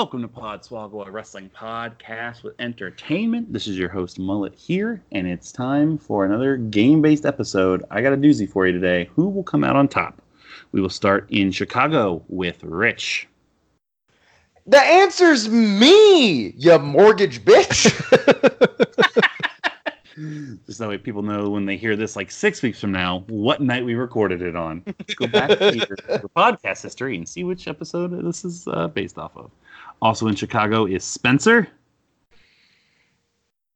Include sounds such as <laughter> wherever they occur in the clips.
Welcome to Podswoggle, a wrestling podcast with entertainment. This is your host Mullet here, and it's time for another game-based episode. I got a doozy for you today. Who will come out on top? We will start in Chicago with Rich. The answer's me, you mortgage bitch. <laughs> Just that way people know when they hear this, like six weeks from now, what night we recorded it on. Let's go back <laughs> to your, your podcast history and see which episode this is uh, based off of. Also in Chicago is Spencer.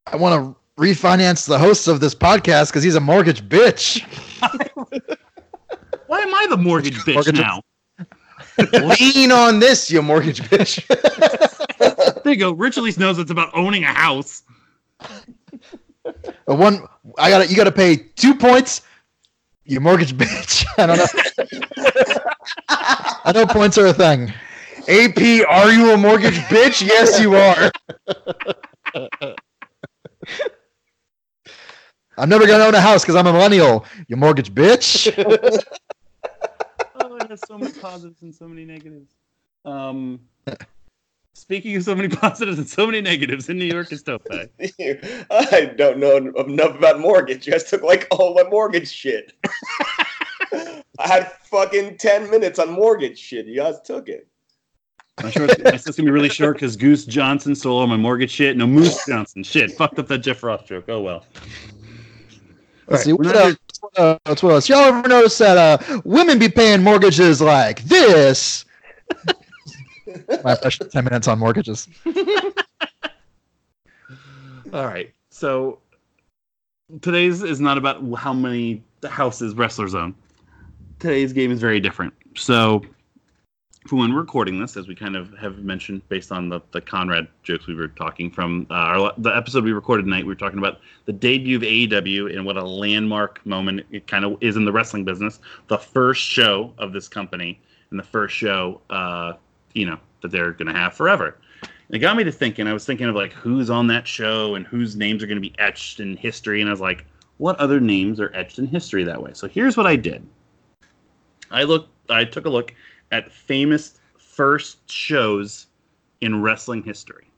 I want to refinance the host of this podcast because he's a mortgage bitch. <laughs> Why am I the mortgage bitch Mortgage- now? <laughs> Lean on this, you mortgage bitch. <laughs> There you go. Rich at least knows it's about owning a house. Uh, One, I got You got to pay two points. You mortgage bitch. I don't know. I know points are a thing. AP, are you a mortgage <laughs> bitch? Yes, you are. I'm never gonna own a house because I'm a millennial. You mortgage bitch. Oh, it has so many positives and so many negatives. Um, speaking of so many <laughs> positives and so many negatives, in New York is Tope. <laughs> I don't know enough about mortgage. You guys took like all my mortgage shit. I had fucking 10 minutes on mortgage shit. You guys took it. I'm sure it's, it's gonna be really short because Goose Johnson stole all my mortgage shit. No, Moose Johnson shit fucked up that Jeff Ross joke. Oh well. Let's see what else. What else? What else? Y'all ever notice that uh, women be paying mortgages like this? My fresh <laughs> ten minutes on mortgages. <laughs> All right. So today's is not about how many houses wrestlers own. Today's game is very different. So for when recording this, as we kind of have mentioned based on the, the Conrad jokes we were talking from uh, our, the episode we recorded tonight, we were talking about the debut of AEW and what a landmark moment it kind of is in the wrestling business. The first show of this company and the first show, uh, you know, that they're going to have forever. And it got me to thinking. I was thinking of like who's on that show and whose names are going to be etched in history, and I was like, what other names are etched in history that way? So here's what I did. I looked. I took a look at famous first shows in wrestling history,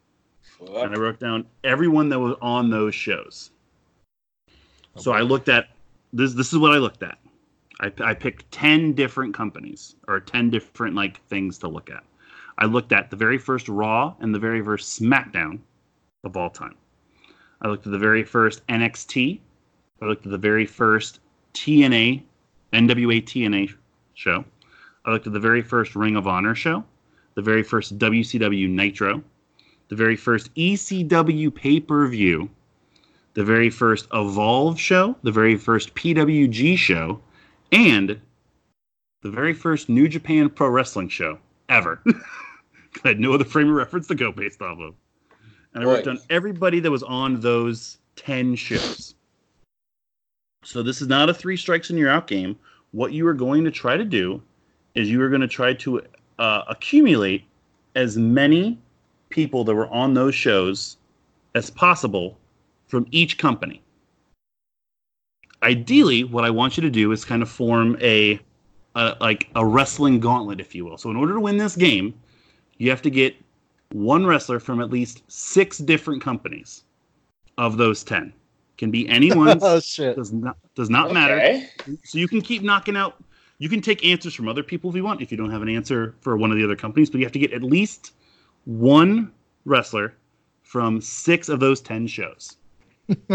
and I wrote down everyone that was on those shows. So I looked at this. This is what I looked at. I, I picked ten different companies or ten different like things to look at. I looked at the very first Raw and the very first SmackDown of all time. I looked at the very first NXT. I looked at the very first TNA, NWA TNA show. I looked at the very first Ring of Honor show, the very first WCW Nitro, the very first ECW pay per view, the very first Evolve show, the very first PWG show, and the very first New Japan Pro Wrestling show ever. <laughs> I had no other frame of reference to go based off of. And I Right. down everybody that was on those 10 shows. So this is not a three strikes and you're out game. What you are going to try to do is you are going to try to uh, accumulate as many people that were on those shows as possible from each company. Ideally, what I want you to do is kind of form a, a like a wrestling gauntlet, if you will. So in order to win this game, you have to get one wrestler from at least six different companies of those 10 can be <laughs> anyone's Oh shit! does not does not matter Okay. so you can keep knocking out you can take answers from other people if you want if you don't have an answer for one of the other companies but you have to get at least one wrestler from six of those 10 shows <laughs>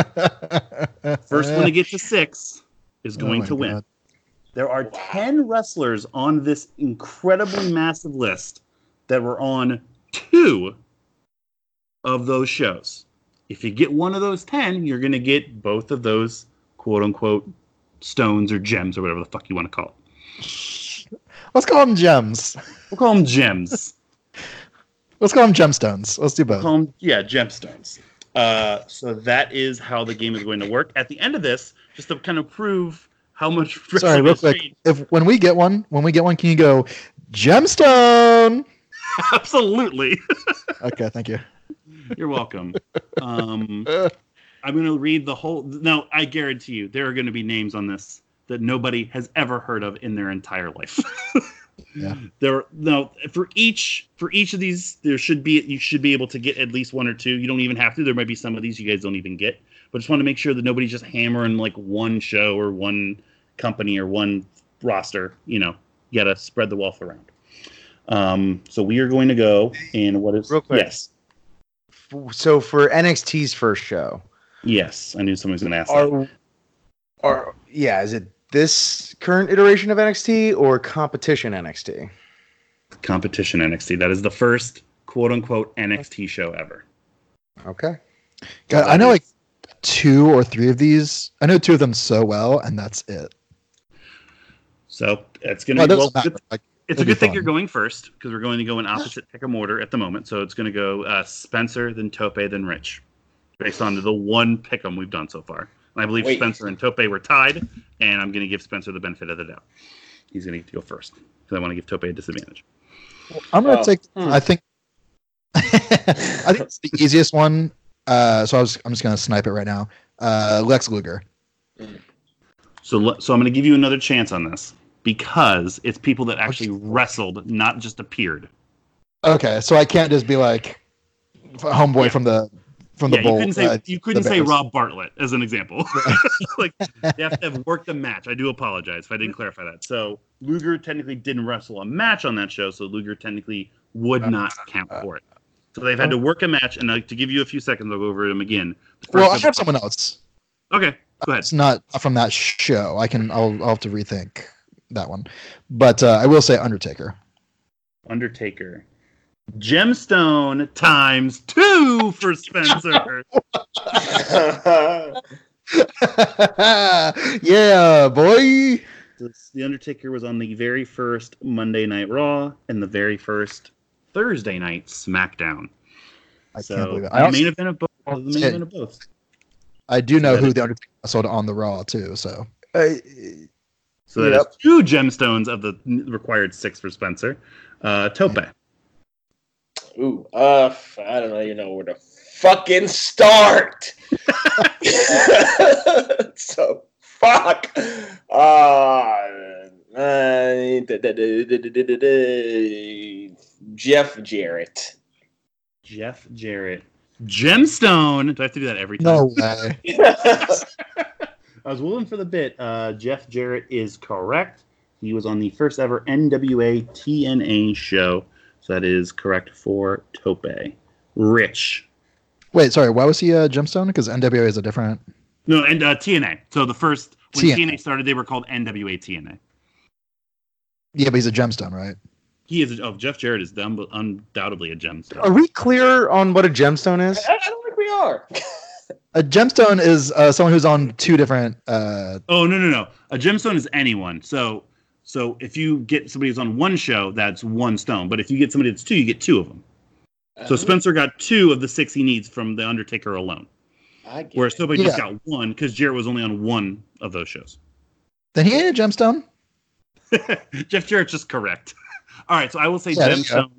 first one to get to six is Oh going my to win God. there are 10 wrestlers on this incredibly massive list that were on two of those shows. If you get one of those 10, you're going to get both of those quote unquote stones or gems or whatever the fuck you want to call it. Let's call them gems. We'll call them gems. Let's call them gemstones. Let's do both. Home, yeah, gemstones. Uh, so that is how the game is going to work. At the end of this, just to kind of prove how much <laughs> Sorry, real quick. changed. If when we get one, when we get one, can you go gemstone? <laughs> Absolutely. <laughs> Okay, thank you. You're welcome. Um, I'm going to read the whole. No, I guarantee you, there are going to be names on this that nobody has ever heard of in their entire life. <laughs> Yeah. There, no, for each for each of these, there should be you should be able to get at least one or two. You don't even have to. There might be some of these you guys don't even get, but just want to make sure that nobody's just hammering like one show or one company or one roster. You know, you got to spread the wealth around. Um, so we are going to go and what is Real quick. yes, So for NXT's first show, yes. I knew somebody was going to ask that. are are yeah, is it this current iteration of NXT or competition NXT? competition NXT. That is the first quote unquote NXT show ever. Okay. God, I know like two or three of these. I know two of them so well, and that's it. So it's going to it be well, good- Like, it's a it'll be good thing fun. you're going first because we're going to go in opposite pick pick 'em order at the moment. So it's going to go uh, Spencer, then Tope, then Rich, based on the one pick 'em we've done so far. And I believe Wait. Spencer and Tope were tied, and I'm going to give Spencer the benefit of the doubt. He's going to go first because I want to give Tope a disadvantage. I'm gonna Oh, take. hmm. I think. <laughs> I think it's the easiest one. Uh, so I was. I'm just gonna snipe it right now. Uh, Lex Luger. So, so I'm going to give you another chance on this because it's people that actually wrestled, not just appeared. Okay, so I can't just be like homeboy Yeah. from the from the yeah, you couldn't say uh, you couldn't say Rob Bartlett as an example. <laughs> like you have to have worked the match. I do apologize if I didn't clarify that. So Luger technically didn't wrestle a match on that show, so Luger technically would not count for it. So they've had to work a match, and uh, to give you a few seconds, I'll go over them again. Well, I have someone else. Okay, go ahead. It's not from that show. I can. I'll. I'll have to rethink that one. But uh, I will say Undertaker. Undertaker. Gemstone times two for Spencer. <laughs> yeah, boy. The Undertaker was on the very first Monday Night Raw and the very first Thursday Night SmackDown. I so can't believe it. the I, also, main event of both. The main Yeah. event of both. I do know that who is- the Undertaker wrestled on the Raw too. So Uh, So that is Yep. two gemstones of the required six for Spencer. Uh, Tope. Ooh, uh, I don't know, you know where to fucking start. <laughs> so fuck. Uh, Jeff Jarrett. Jeff Jarrett. Gemstone. Do I have to do that every time? No way. <laughs> <laughs> I was willing for the bit. Uh, Jeff Jarrett is correct. He was on the first ever NWA TNA show. So that is correct for Tope. Rich. Wait, sorry. Why was he a gemstone? Because NWA is a different. No, and uh, TNA. So the first when TNA. TNA started, they were called NWA TNA. Yeah, but he's a gemstone, right? He is. Oh, Jeff Jarrett is dumb, but undoubtedly a gemstone. are we clear on what a gemstone is? I, I don't think we are. <laughs> A gemstone is uh, someone who's on two different. Uh, Oh no no no! A gemstone is anyone. So so if you get somebody who's on one show, that's one stone. But if you get somebody that's two, you get two of them. So uh-huh. Spencer got two of the six he needs from the Undertaker alone, I get whereas it. Toby just got one because Jarrett was only on one of those shows. then he ain't a gemstone. <laughs> Jeff Jarrett's just correct. <laughs> All right, so I will say Yeah, there you go. gemstone.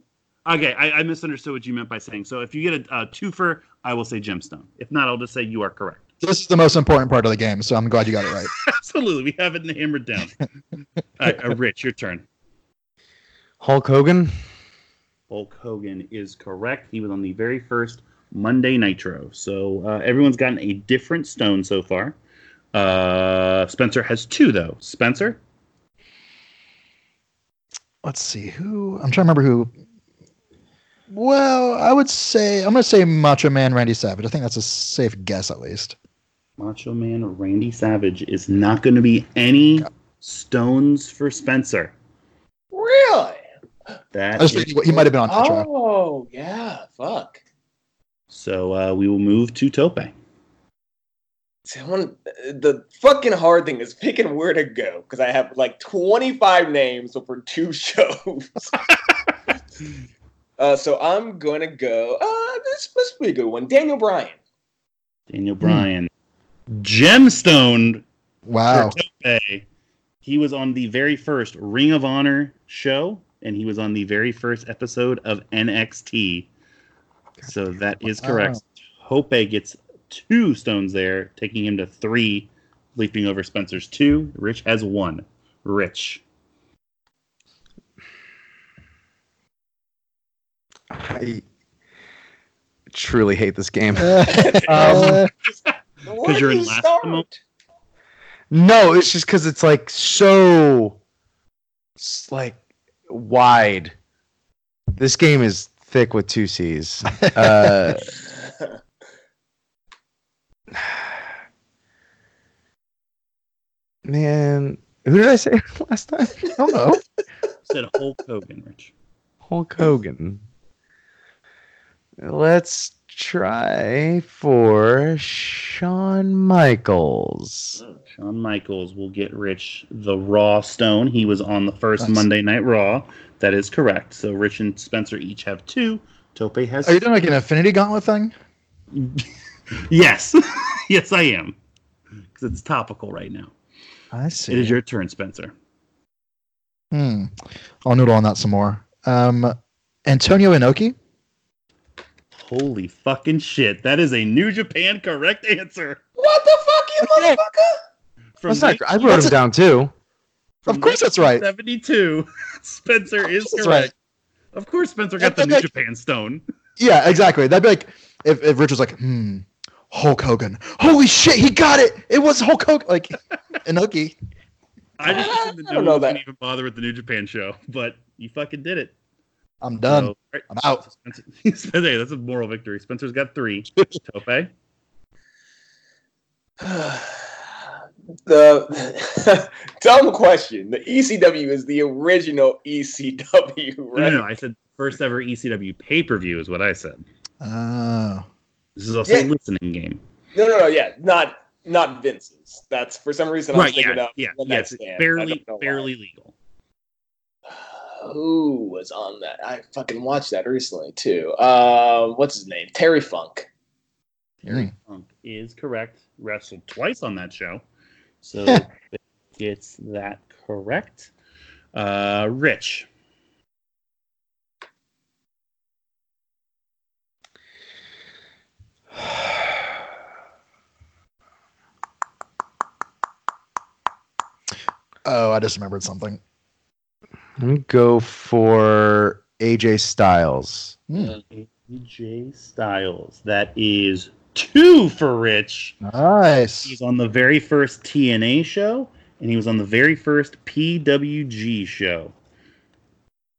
Okay, I, I misunderstood what you meant by saying. So if you get a, a twofer, I will say gemstone. If not, I'll just say you are correct. This is the most important part of the game, so I'm glad you got it right. <laughs> Absolutely, we have it hammered down. All right, uh, Rich, your turn. Hulk Hogan. Hulk Hogan is correct. He was on the very first Monday Nitro. So uh, everyone's gotten a different stone so far. Uh, Spencer has two though. Spencer, Let's see who. I'm trying to remember who. Well, I would say I'm gonna say Macho Man Randy Savage. I think that's a safe guess at least. Macho Man Randy Savage is not going to be any stones for Spencer. Really? That I just is- he, he might have been on Nitro. Oh, yeah. Fuck. so uh, we will move to Tope. See, I want the fucking hard thing is picking where to go because I have like 25 names for two <laughs> shows. Uh, so I'm gonna go. Uh, this must be a good one. Daniel Bryan. Daniel Bryan. Gemstone Wow. for Tope. He was on the very first Ring of Honor show, and he was on the very first episode of NXT. So that is correct. Tope gets two stones there, taking him to three, leaping over Spencer's two. Rich has one. Rich. I truly hate this game. <laughs> <laughs> um, Where you're in you last start? mode? No, it's just because it's like so, s- like wide. This game is thick with two C's. Uh, <laughs> <sighs> man, who did I say <laughs> last time? I don't know. <laughs> Said Hulk Hogan, Rich. Hulk Hogan. Let's try for Shawn Michaels. Shawn Michaels will get Rich the Raw Stone. He was on the first Nice. Monday Night Raw. That is correct. So Rich and Spencer each have two. Tope has are you doing like an Infinity Gauntlet thing? <laughs> Yes. <laughs> yes, I am. Because it's topical right now. I see. It is your turn, Spencer. Hmm. I'll noodle on that some more. Um, Antonio Inoki. Holy fucking shit. That is a New Japan correct answer. What the fuck, you motherfucker? From That's not, I wrote That's him a- down too. Of course that's right. 72. <laughs> Spencer is correct. right. Of course, Spencer got the That's New like- Japan Stone. Yeah, exactly. That'd be like if, if Rich was like, hmm, Hulk Hogan. Holy shit, he got it. It was Hulk Hogan. Like <laughs> Inoki. I just I assumed that don't no know one that. didn't even bother with the New Japan show, but you fucking did it. I'm done. So, right. I'm out. <laughs> Spencer, <laughs> hey, that's a moral victory. Spencer's got three. <laughs> Tope. <sighs> the dumb question. The ECW is the original ECW, right? no, no. I said first ever ECW pay per view is what I said. Oh. This is also Yeah. a listening game. No, no, no. Yeah, not not Vince's. That's for some reason I was Right? thinking Yeah, of yeah, the yes. next Barely, why. barely legal. Who was on that? I fucking watched that recently too. Um, what's his name? Terry Funk. Terry Funk is correct. Wrestled twice on that show, so <laughs> gets that correct. Uh, Rich. <sighs> Oh, I just remembered something. Let me go for AJ Styles. Hmm. AJ Styles. That is two for Rich. Nice. He's on the very first TNA show, and he was on the very first PWG show.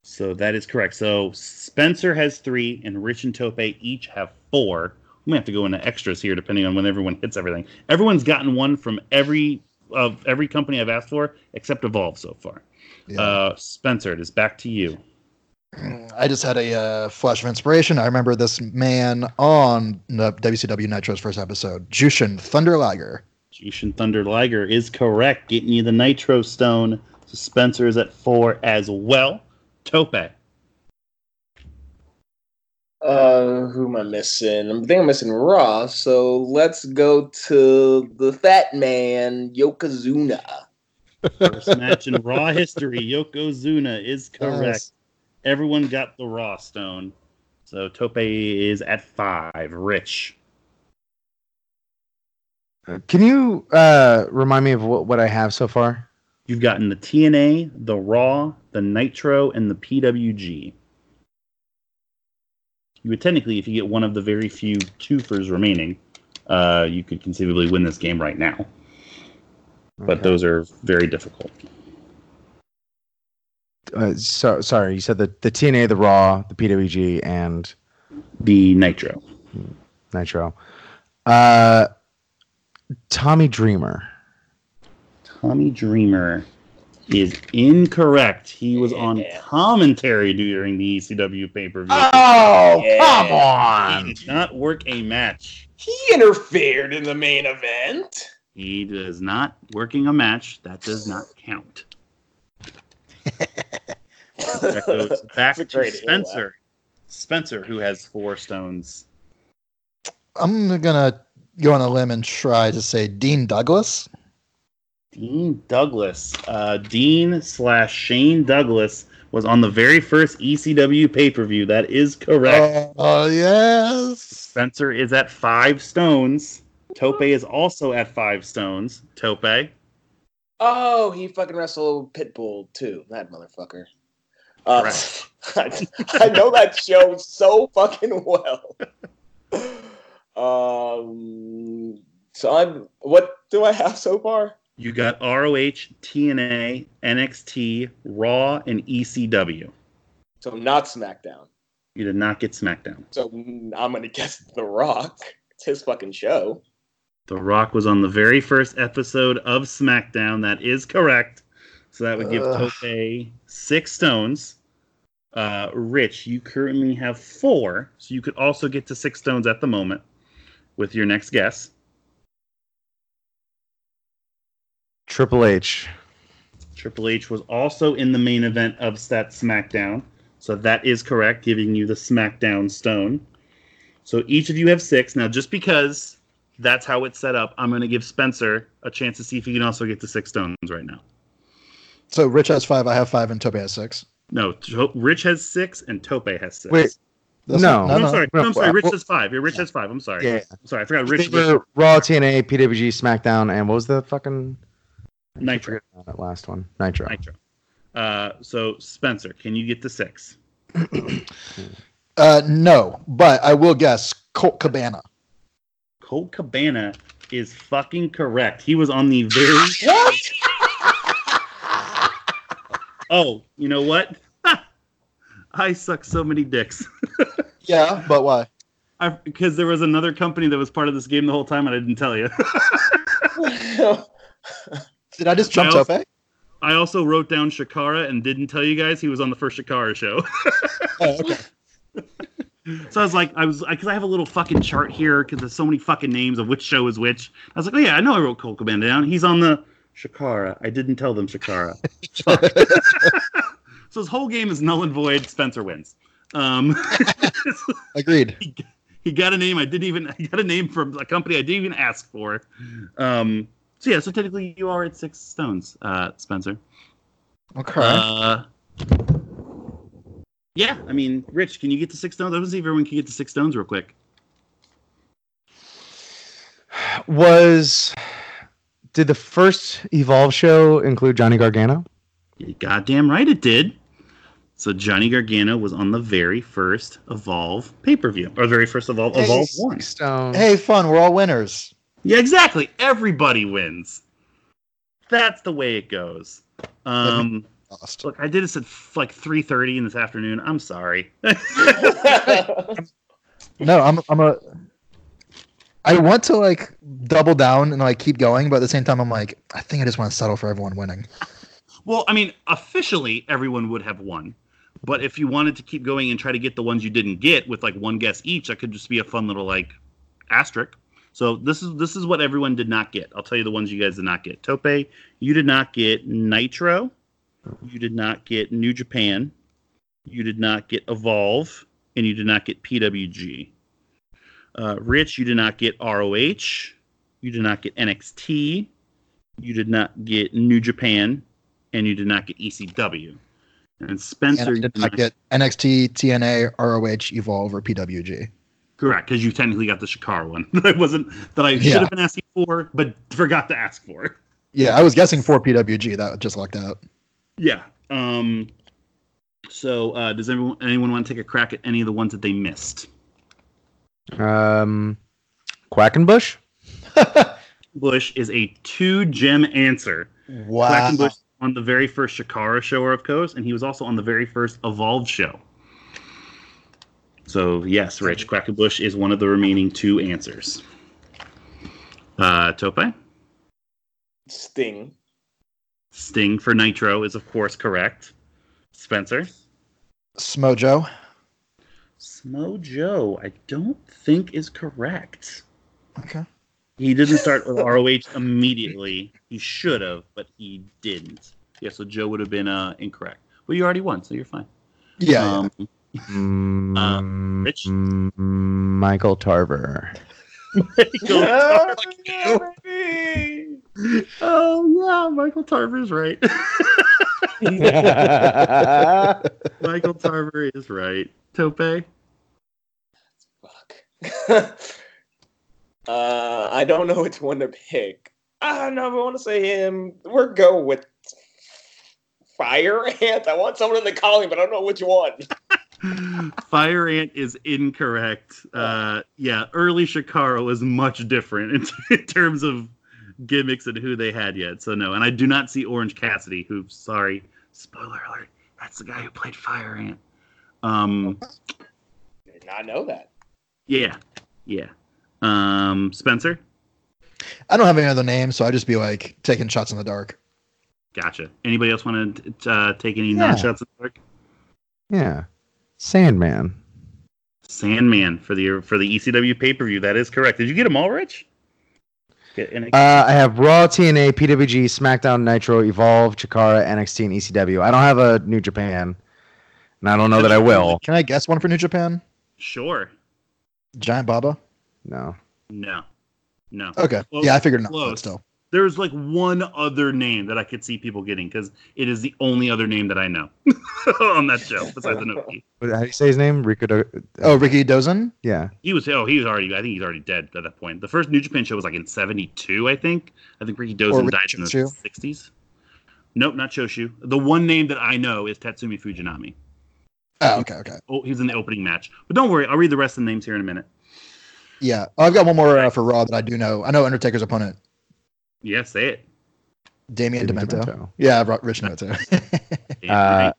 So that is correct. So Spencer has three, and Rich and Tope each have four. We may have to go into extras here, depending on when everyone hits everything. Everyone's gotten one from every of every company I've asked for, except Evolve so far. Yeah. Uh, Spencer, it is back to you. I just had a uh, flash of inspiration. I remember this man on the WCW Nitro's first episode, Jushin Thunder Liger. Jushin Thunder Liger is correct, getting you the Nitro Stone. So Spencer is at four as well. Tope. Uh, who am I missing? I think I'm missing Raw. So let's go to the Fat Man Yokozuna. First match in Raw history, Yokozuna is correct. Nice. Everyone got the Raw Stone. So Tope is at five. Rich. Can you uh, remind me of what, what I have so far? You've gotten the TNA, the Raw, the Nitro, and the PWG. You would technically, if you get one of the very few twofers remaining, uh, you could conceivably win this game right now. But Okay. those are very difficult. Uh, so sorry, you said the the TNA, the Raw, the PWG, and The Nitro. Nitro. Uh, Tommy Dreamer. Tommy Dreamer is incorrect. He was on commentary during the ECW pay per view. Oh, Yeah. come on! he on! did not work a match. He interfered in the main event. He does not working a match. That does not count. That goes <laughs> back to great heel Spencer. Spencer, who has four stones. I'm gonna go on a limb and try to say Dean Douglas. Dean Douglas. Uh, Dean slash Shane Douglas was on the very first ECW pay per view. That is correct. Oh yes. Spencer is at five stones. Tope is also at five stones. Tope. Oh, he fucking wrestled Pitbull too. That motherfucker. Uh, <laughs> I, I know that show so fucking well. <laughs> Um, so I'm. What do I have so far? You got ROH, TNA, NXT, Raw, and ECW. So not SmackDown. You did not get SmackDown. So I'm gonna guess The Rock. It's his fucking show. The Rock was on the very first episode of SmackDown. That is correct. So that would give Ugh. Tope six stones. Uh, Rich, you currently have four, so you could also get to six stones at the moment with your next guess. Triple H. Triple H was also in the main event of that SmackDown, so that is correct, giving you the SmackDown stone. So each of you have six. Now, just because that's how it's set up, I'm going to give Spencer a chance to see if he can also get to six stones right now. So Rich has five, I have five, and Toby has six. No, To- Rich has six and Tope has six. Wait, That's No. not- I'm sorry. no, No, I'm sorry. Rich well- has five. Yeah, Rich has five. I'm sorry. Yeah. I'm sorry. I forgot. Rich They were Raw, TNA, PWG, SmackDown, and what was the fucking Nitro. that last one? Nitro. Nitro. Uh, so Spencer, can you get to six? Uh, no, but I will guess Colt Cabana. Colt Cabana is fucking correct. He was on the very. <laughs> What? <laughs> Oh, you know what? <laughs> I suck so many dicks. Yeah, but why? Because there was another company that was part of this game the whole time, and I didn't tell you. Did I just jump I also-? I also wrote down Chikara and didn't tell you guys he was on the first Chikara show. <laughs> Oh, okay. So I was like, I was because I have a little fucking chart here because there's so many fucking names of which show is which. I was like, oh yeah, I know I wrote Colt Cabana down. He's on the Chikara. I didn't tell them Chikara. <laughs> <laughs> So his whole game is null and void. Spencer wins. Um, Agreed. he got a name I didn't even. He got a name from a company I didn't even ask for. Um, so yeah, so technically you are at six stones, uh, Spencer. Okay. Uh, yeah, I mean, Rich, can you get to six stones? I want to see if everyone can get to six stones real quick. Was did the first Evolve show include Johnny Gargano? You're goddamn right it did. So Johnny Gargano was on the very first Evolve pay per view, or the very first Evolve Hey, Evolve one. Stone. hey, fun. We're all winners. Yeah, exactly. Everybody wins. That's the way it goes. Um, Lost. look, I did this at f- like three thirty in this afternoon. I'm sorry. <laughs> No, I'm. I'm a. I want to like double down and like keep going, but at the same time, I'm like, I think I just want to settle for everyone winning. Well, I mean, officially everyone would have won. But if you wanted to keep going and try to get the ones you didn't get with like one guess each, that could just be a fun little like asterisk. So this is this is what everyone did not get. I'll tell you the ones you guys did not get. Tope, you did not get Nitro. You did not get New Japan. You did not get Evolve, and you did not get PWG. Uh, Rich, you did not get ROH. You did not get NXT. You did not get New Japan and you did not get ECW. And And Spencer, I did did not not get NXT, TNA, ROH, Evolve, or PWG. Correct because you technically got the Shakar one <laughs> that I wasn't that I should have been asking for, but forgot to ask for. Yeah, I was guessing for PWG. That just lucked out. Yeah. Um. So, uh, does everyone anyone want to take a crack at any of the ones that they missed? Um, Quackenbush. <laughs> Bush is a two gem answer. Wow. Quackenbush on the very first Chikara show, of course, and he was also on the very first Evolved show. So yes, Rich Quackenbush is one of the remaining two answers. Uh, Tope Sting. Sting for Nitro is of course correct. Spencer Samoa Joe. Smojo, I don't think is correct. Okay. He didn't start with ROH immediately. He should have, but he didn't. Yeah, so Joe would have been uh, incorrect. Well, you already won, so you're fine. Yeah. Um, Mm, Rich? mm, Michael Tarver. <laughs> oh yeah, Michael Tarver's right. <laughs> <laughs> Michael Tarver is right. Tope. Fuck. uh, I don't know which one to pick. I don't know. if I want to say him. We're go with Fire Ant. I want someone in the colony, but I don't know which one. Fire Ant is incorrect. Uh, yeah, early Chikara is much different in, <laughs> in terms of gimmicks and who they had yet. So no, and I do not see Orange Cassidy. Who, sorry, spoiler alert, that's the guy who played Fire Ant. Um, Did not know that. yeah, yeah. Um, Spencer, I don't have any other names, so I'd just be like taking shots in the dark. gotcha. Anybody else want to uh, take any Yeah. non shots in the dark? Yeah. Sandman. Sandman for the for the ECW pay per view. That is correct. Did you get them all, Rich? Uh, I have Raw, TNA, PWG, SmackDown, Nitro, Evolve, Chikara, NXT, and ECW. I don't have a New Japan, and I don't know that I will. Can I guess one for New Japan? sure. Giant Baba. No. No. No. Okay. Close, yeah, I figured not. close. But still. There's like one other name that I could see people getting because it is the only other name that I know <laughs> on that show besides. What- How do you say his name? Rico. Do- Oh, Rikidozan. yeah. He was oh he was already I think he's already dead at that point. The first New Japan show was like in '72, I think. I think Rikidozan died in the Choshu. '60s. Nope, not Choshu. The one name that I know is Tatsumi Fujinami. Oh, okay, okay. Oh, he was in the opening match. But don't worry, I'll read the rest of the names here in a minute. Yeah, oh, I've got one more uh, for Raw that I do know. I know Undertaker's opponent, Yeah, say it. Damian Damien Demento. Demento. Yeah, Rich Demento. Yeah, <laughs> Uh,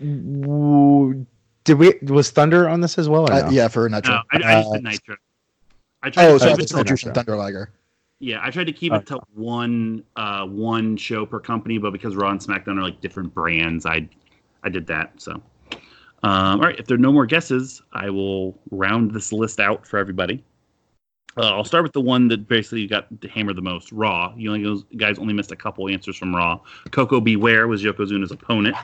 w- Did we? Was Thunder on this as well? Or no? uh, yeah, for Nitro. no, I, I just Uh, did Nitro. I tried oh, to so it it's to Nitro. Jushin Thunder Liger. Yeah, I tried to keep it to one uh one show per company, but because Raw and SmackDown are like different brands, I I did that. So, um, all right, if there are no more guesses, I will round this list out for everybody. Uh, I'll start with the one that basically got hammered the most. Raw. You only guys only missed a couple answers from Raw. Koko B. Ware was Yokozuna's opponent.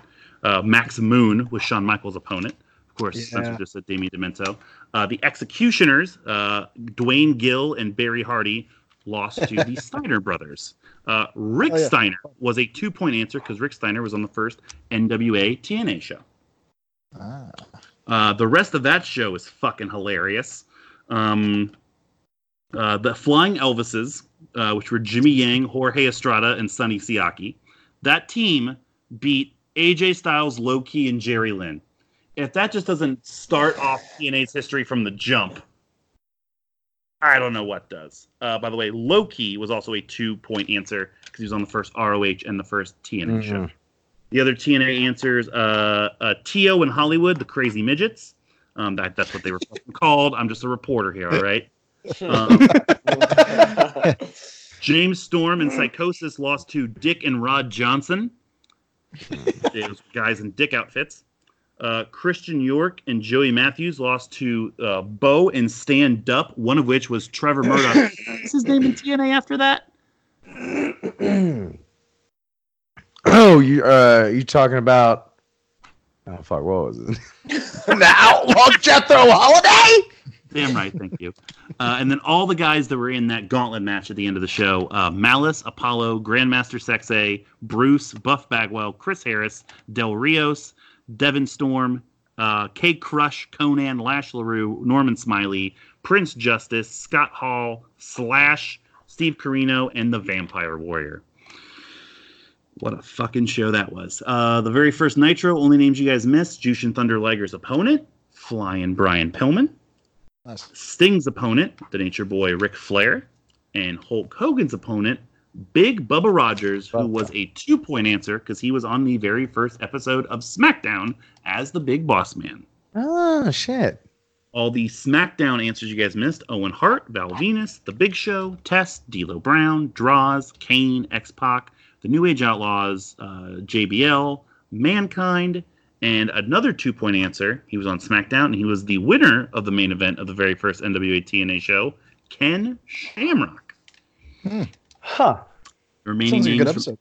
Uh, Max Moon was Shawn Michaels' opponent. Of course, Yeah. Spencer just said Damien Demento. Uh, the Executioners, uh, Duane Gill and Barry Hardy, lost to the <laughs> Steiner brothers. Uh, Rick Oh, yeah. Steiner was a two point answer because Rick Steiner was on the first NWA TNA show. Ah. Uh, the rest of that show is fucking hilarious. Um, uh, the Flying Elvises, uh, which were Jimmy Yang, Jorge Estrada, and Sonny Siaki, that team beat AJ Styles, Low Ki, and Jerry Lynn. If that just doesn't start off TNA's history from the jump, I don't know what does. Uh, by the way, Low Ki was also a two point answer because he was on the first ROH and the first TNA show. Mhm. The other TNA answers, uh, uh, Tio in Hollywood, the Crazy Midgets. Um, that, that's what they were <laughs> called. I'm just a reporter here, all right? Um, <laughs> James Storm and Psychosis lost to Dick and Rod Johnson. Those guys in Dick outfits. Uh, Christian York and Joey Matthews lost to uh, Bo and Stand Up, one of which was Trevor Murdoch. What's his name in TNA after that? <clears throat> oh, you uh, you talking about? Oh fuck! What was it? <laughs> the Outlaw Jethro Holiday. Damn right, thank you. Uh, and then all the guys that were in that gauntlet match at the end of the show uh, Malice, Apollo, Grandmaster Sexay, Bruce, Buff Bagwell, Chris Harris, Del Rios, Devin Storm, uh, K Crush, Conan, Lash LaRue, Norman Smiley, Prince Justice, Scott Hall, Slash, Steve Corino, and the Vampire Warrior. What a fucking show that was. Uh, the very first Nitro, only names you guys missed Jushin Thunder Liger's opponent, Flying Brian Pillman. Nice. Sting's opponent, the Nature Boy Ric Flair, and Hulk Hogan's opponent, Big Bubba Rogers, who was a two point answer because he was on the very first episode of SmackDown as the Big Boss Man. Oh shit! All the SmackDown answers you guys missed Owen Hart, Val Venis, The Big Show, Test, D'Lo Brown, Droz, Kane, X Pac, The New Age Outlaws, uh, JBL, Mankind, and another two point answer. He was on SmackDown and he was the winner of the main event of the very first NWA TNA show, Ken Shamrock. Huh? Remaining Sounds like a good names from-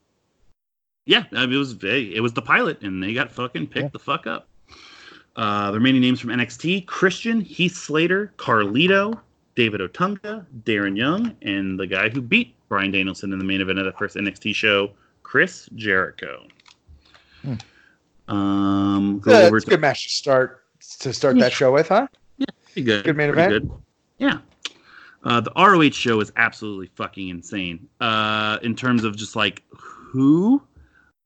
yeah, I mean, it was hey, it was the pilot, and they got fucking picked Yeah. the fuck up. Uh, the remaining names from NXT: Christian, Heath Slater, Carlito, David Otunga, Darren Young, and the guy who beat Bryan Danielson in the main event of the first NXT show, Chris Jericho. Hmm. Um, go Yeah, over it's a good match to start to start that show with, huh? pretty good. good main event. good. Yeah. Uh, the ROH show is absolutely fucking insane. Uh, in terms of just like who,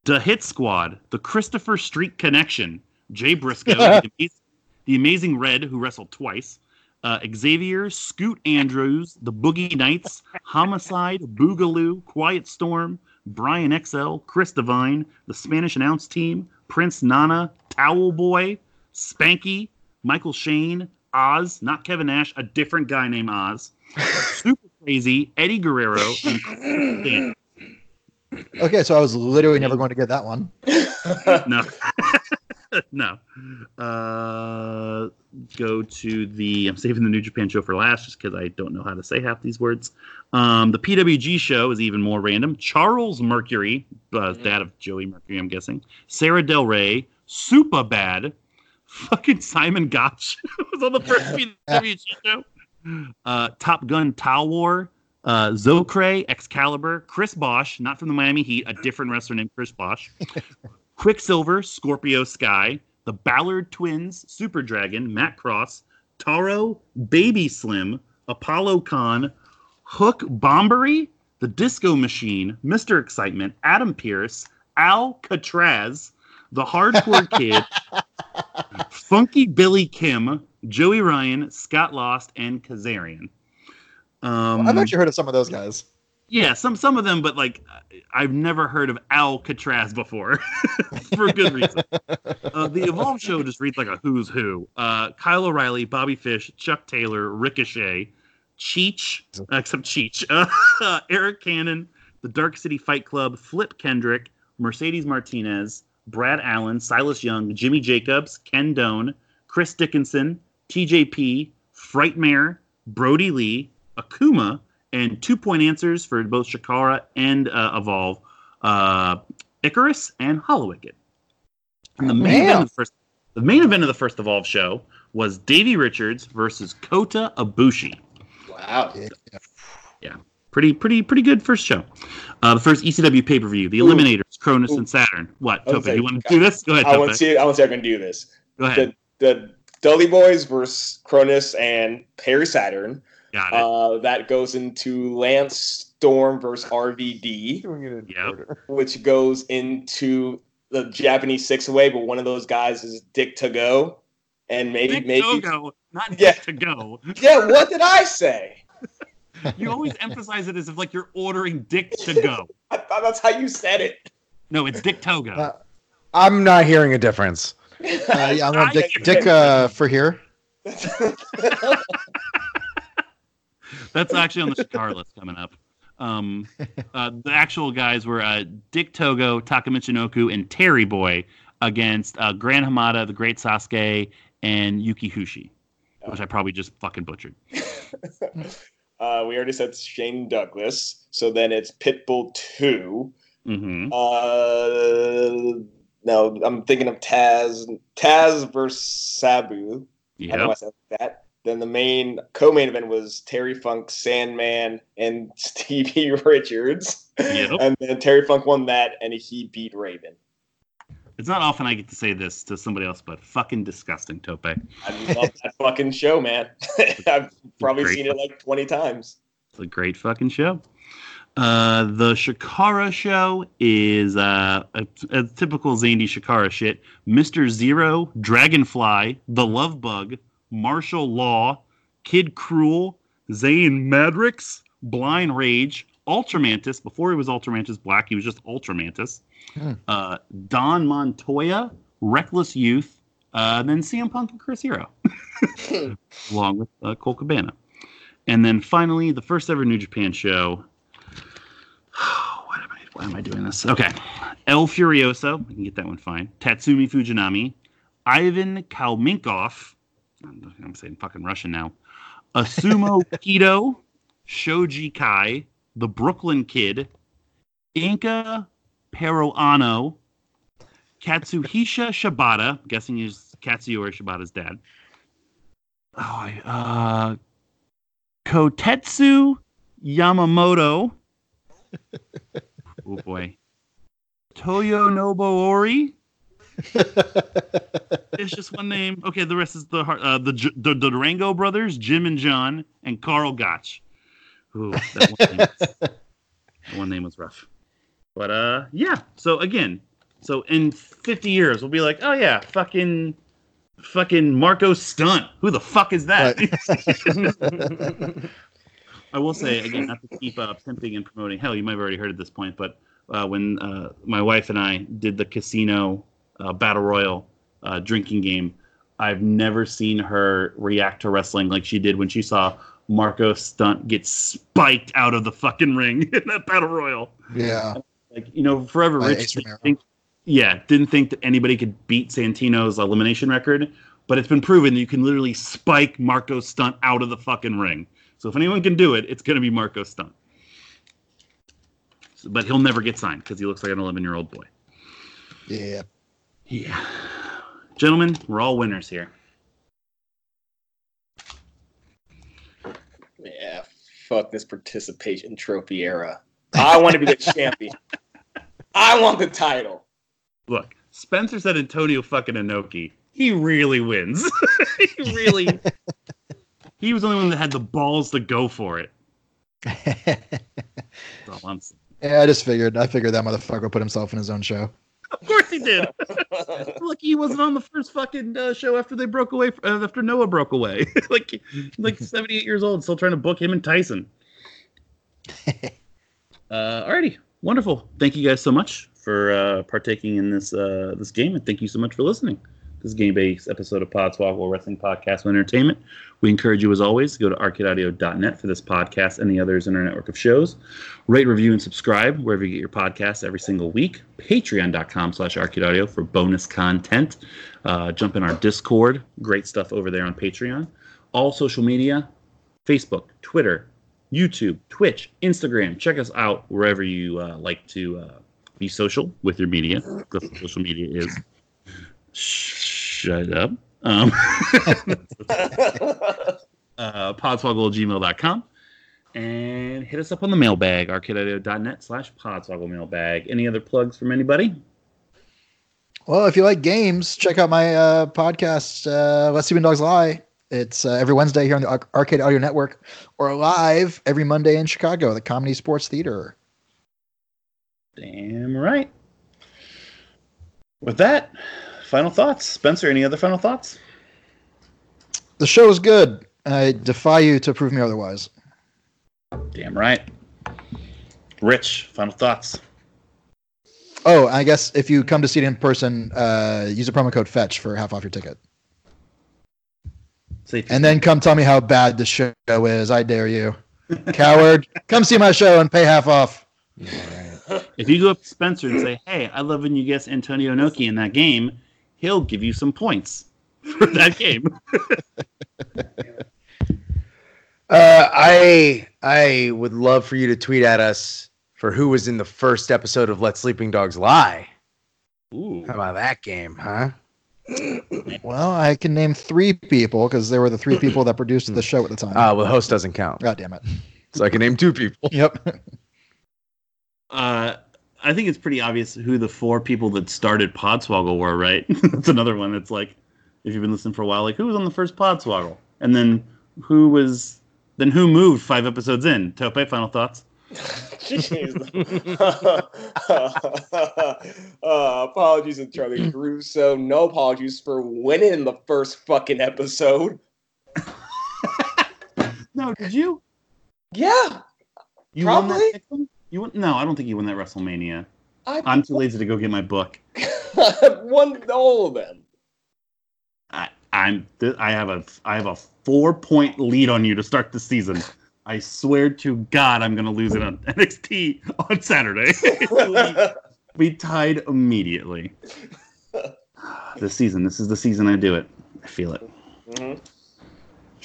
the Hit Squad, the Christopher Street Connection, Jay Briscoe, <laughs> the, amaz- the Amazing Red, who wrestled twice, uh, Xavier, Scoot Andrews, the Boogie Knights, Homicide, Boogaloo, Quiet Storm, Brian XL, Chris Devine, the Spanish announce team, Prince Nana, Towel Boy, Spanky, Michael Shane, Oz, not Kevin Nash, a different guy named Oz, <laughs> Super Crazy, Eddie Guerrero, and <laughs> Chris Okay, so I was literally never going to get that one. No. <laughs> <laughs> no. Uh, go to the. I'm saving the New Japan show for last just because I don't know how to say half these words. Um, the PWG show is even more random. Charles Mercury, uh, dad of Joey Mercury, I'm guessing. Sarah Del Rey, Super Bad, <laughs> fucking Simon Gotch <laughs> was on the first PWG show. Uh, Top Gun Towel War, uh, Zokre, Excalibur, Chris Bosh, not from the Miami Heat, a different wrestler named Chris Bosh. Quicksilver, Scorpio Sky, the Ballard Twins, Super Dragon, Matt Cross, Taro, Baby Slim, Apollo Khan, Hook Bomberry, the Disco Machine, Mr. Excitement, Adam Pearce, Al Catraz, the Hardcore <laughs> Kid, Funky Billy Kim, Joey Ryan, Scott Lost, and Kazarian. Um, I've actually heard of some of those guys. Yeah, some some of them, but like I've never heard of Alcatraz before, <laughs> for good reason. Uh, the Evolve show just reads like a who's who. Uh, Kyle O'Reilly, Bobby Fish, Chuck Taylor, Ricochet, Cheech, uh, except Cheech, <laughs> uh, Eric Cannon, the Dark City Fight Club, Flip Kendrick, Mercedes Martinez, Brad Allen, Silas Young, Jimmy Jacobs, Ken Doane, Chris Dickinson, TJP, Frightmare, Brody Lee, Akuma, and two point answers for both Chikara and uh, Evolve, uh, Icarus and Hallowicked. And the main event of the first, the main event of the first Evolve show was Davey Richards versus Kota Ibushi. wow. Yeah. Pretty, pretty, pretty good first show. Uh, the first ECW pay per view, the Ooh. Eliminators, Kronus Ooh. and Saturn. What, I was Tope? You want to do this? Go ahead, I want to see. I want to see if I can do this. Go ahead. The the Dudley Boys versus Kronus and Perry Saturn. Got it. Uh, that goes into Lance Storm versus RVD, Doing it in Yep. which goes into the Japanese six way, but one of those guys is Dick Togo, and maybe Dick maybe Togo, not Yeah. Dick to go. <laughs> yeah. What did I say? <laughs> You always emphasize it as if like you're ordering Dick to go. <laughs> I thought that's how you said it. No, it's Dick Togo. Uh, I'm not hearing a difference. Uh, yeah, I'm going I- Dick, Dick uh, for here. That's actually on the Chikara list coming up. Um, uh, the actual guys were uh, Dick Togo, Taka Michinoku, and Terry Boy against uh, Gran Hamada, the Great Sasuke, and Yuki Hushi, which I probably just fucking butchered. <laughs> uh, we already said Shane Douglas, so then it's Pitbull two. hmm Uh, no, I'm thinking of Taz. Taz versus Sabu. I know I Yep. said that. Then the main co-main event was Terry Funk, Sandman, and <laughs> Stevie Richards. Yep. And then Terry Funk won that, and he beat Raven. It's not often I get to say this to somebody else, but fucking disgusting, Tope. I love that fucking show, man. <laughs> I've probably seen it like 20 times. It's a great fucking show. Uh, the Chikara show is uh, a, a typical Zandy Chikara shit. Mr. Zero, Dragonfly, The Love Bug, Martial Law, Kid Cruel, Zane Madrix, Blind Rage, Ultramantis. Before he was Ultramantis Black, he was just Ultramantis. Hmm. Uh, Don Montoya, Reckless Youth, uh, and then CM Punk and Chris Hero, <laughs> along with uh, Colt Cabana. And then finally, the first ever New Japan show. <sighs> Why am I, why am I doing this? Okay. El Furioso. I can get that one fine. Tatsumi Fujinami. Ivan Kalminkov. I'm, I'm saying fucking Russian now. Asumo <laughs> Kido. Shoji Kai. The Brooklyn Kid. Inca Peruano. Katsuhisa Shibata, guessing he's Katsuyori Shibata's dad. Oh, I- uh, Kotetsu Yamamoto. <laughs> oh boy. Toyo Nobuori. <laughs> It's just one name. Okay, the rest is the uh, the, the the Durango brothers, Jim and John, and Karl Gotch. Ooh, that one, name was, <laughs> that one name was rough. But uh, yeah. So again, so in 50 years, we'll be like, oh yeah, fucking, fucking Marko Stunt. Who the fuck is that? <laughs> I will say again, not to keep uh, pimping and promoting. Hell, you might have already heard at this point, but uh, when uh, my wife and I did the casino uh, battle royal uh, drinking game, I've never seen her react to wrestling like she did when she saw Marko Stunt get spiked out of the fucking ring <laughs> in that battle royal. Yeah. Like you know, forever By Rich didn't think, yeah, didn't think that anybody could beat Santino's elimination record, but it's been proven that you can literally spike Marko Stunt out of the fucking ring. So if anyone can do it, it's going to be Marko Stunt. But he'll never get signed because he looks like an 11 year old boy. Yeah. Yeah. Gentlemen, we're all winners here. Yeah, fuck this participation trophy era. I want to be the <laughs> champion. I want the title. Look, Spencer said Antonio fucking Inoki. He really wins. <laughs> he really. <laughs> he was the only one that had the balls to go for it. That's all I'm yeah, I just figured. I figured that motherfucker put himself in his own show. Of course he did. <laughs> Look, he wasn't on the first fucking uh, show after they broke away. Uh, after Noah broke away, <laughs> like like 78 years old, still trying to book him and Tyson. <laughs> Uh, alrighty, wonderful. Thank you guys so much for uh, partaking in this uh, this game, and thank you so much for listening. This game-based episode of Podswoggle Wrestling Podcast and Entertainment. We encourage you, as always, to go to arcadeaudio.net for this podcast and the others in our network of shows. Rate, review, and subscribe wherever you get your podcasts every single week. Patreon.com slash arcadeaudio for bonus content. Uh, jump in our Discord. Great stuff over there on Patreon. All social media, Facebook, Twitter, YouTube, Twitch, Instagram. Check us out wherever you uh, like to uh, be social with your media. Social media is shut up. Um, <laughs> uh, podswoggle@gmail.com and hit us up on the mailbag, arcadeaudio.net slash podswoggle mailbag. Any other plugs from anybody? Well, if you like games, check out my uh, podcast, uh, Let Sleeping Dogs Lie. It's uh, every Wednesday here on the Ar- Arcade Audio Network or live every Monday in Chicago, the Comedy Sports Theater. Damn right. With that, final thoughts. Spencer, any other final thoughts? The show is good. I defy you to prove me otherwise. Damn right. Rich, final thoughts. Oh, I guess if you come to see it in person, uh, use the promo code FETCH for half off your ticket. Safe And then come tell me how bad the show is. I dare you. Coward. <laughs> come see my show and pay half off. If you go up to Spencer and say, "Hey, I love when you guess Antonio Noki in that game," he'll give you some points <laughs> for that game. <laughs> Uh, I I would love for you to tweet at us for who was in the first episode of Let Sleeping Dogs Lie. Ooh, How about that game, huh? <clears throat> Well, I can name three people because they were the three people that produced the show at the time. Uh, well, the host doesn't count, God damn it. so I can name two people. <laughs> Yep. uh, I think it's pretty obvious who the four people that started Podswoggle were, right? <laughs> That's another one. That's like, if you've been listening for a while, like who was on the first Podswoggle, and then who was, then who moved five episodes in? Tope, final thoughts. <laughs> Uh, apologies to Charlie Caruso. No apologies for winning the first fucking episode. <laughs> No, did you? Yeah, You won Probably. You won? No, I don't think you won that WrestleMania. I, I'm too lazy to go get my book. <laughs> I've won all of them. I, I'm th- I have a I have a four point lead on you to start the season. <laughs> I swear to God, I'm gonna lose it on <laughs> NXT on Saturday. we tied immediately. This season, this is the season I do it. I feel it. Mhm.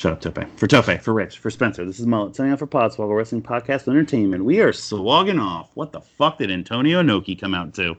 Shut up, Tope. For Tope, for Rich, for Spencer. This is Mullet signing off for Podswoggle Wrestling Podcast Entertainment. We are swogging off. What the fuck did Antonio Noki come out to?